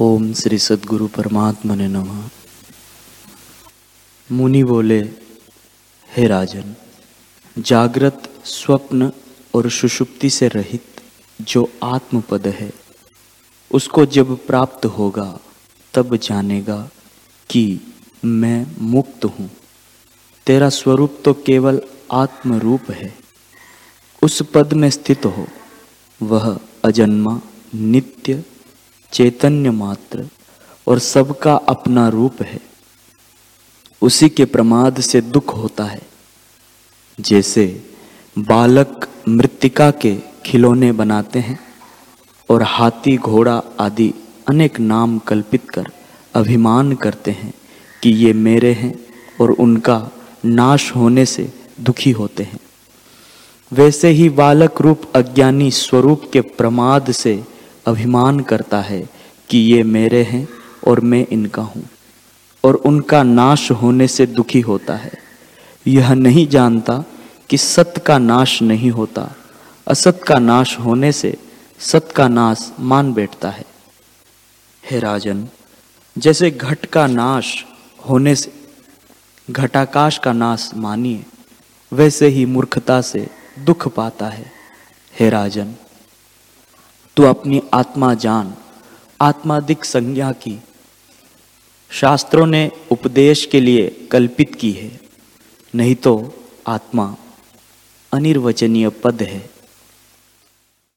ओम श्री सदगुरु परमात्मा ने नम। मुनि बोले, हे राजन, जागृत, स्वप्न और सुषुप्ति से रहित जो आत्मपद है, उसको जब प्राप्त होगा, तब जानेगा कि मैं मुक्त हूँ। तेरा स्वरूप तो केवल आत्म रूप है। उस पद में स्थित हो, वह अजन्मा नित्य चैतन्य मात्र और सबका अपना रूप है। उसी के प्रमाद से दुख होता है। जैसे बालक मृतिका के खिलौने बनाते हैं और हाथी, घोड़ा आदि अनेक नाम कल्पित कर अभिमान करते हैं कि ये मेरे हैं और उनका नाश होने से दुखी होते हैं। वैसे ही बालक रूप अज्ञानी स्वरूप के प्रमाद से अभिमान करता है कि ये मेरे हैं और मैं इनका हूँ, और उनका नाश होने से दुखी होता है। यह नहीं जानता कि सत्य का नाश नहीं होता। असत का नाश होने से सत का नाश मान बैठता है। हे राजन, जैसे घट का नाश होने से, घटाकाश का नाश मानिए, वैसे ही मूर्खता से दुख पाता है। हे राजन तू अपनी आत्मा जान, आत्मादिक संज्ञा की। शास्त्रों ने उपदेश के लिए कल्पित की है, नहीं तो आत्मा अनिर्वचनीय पद है।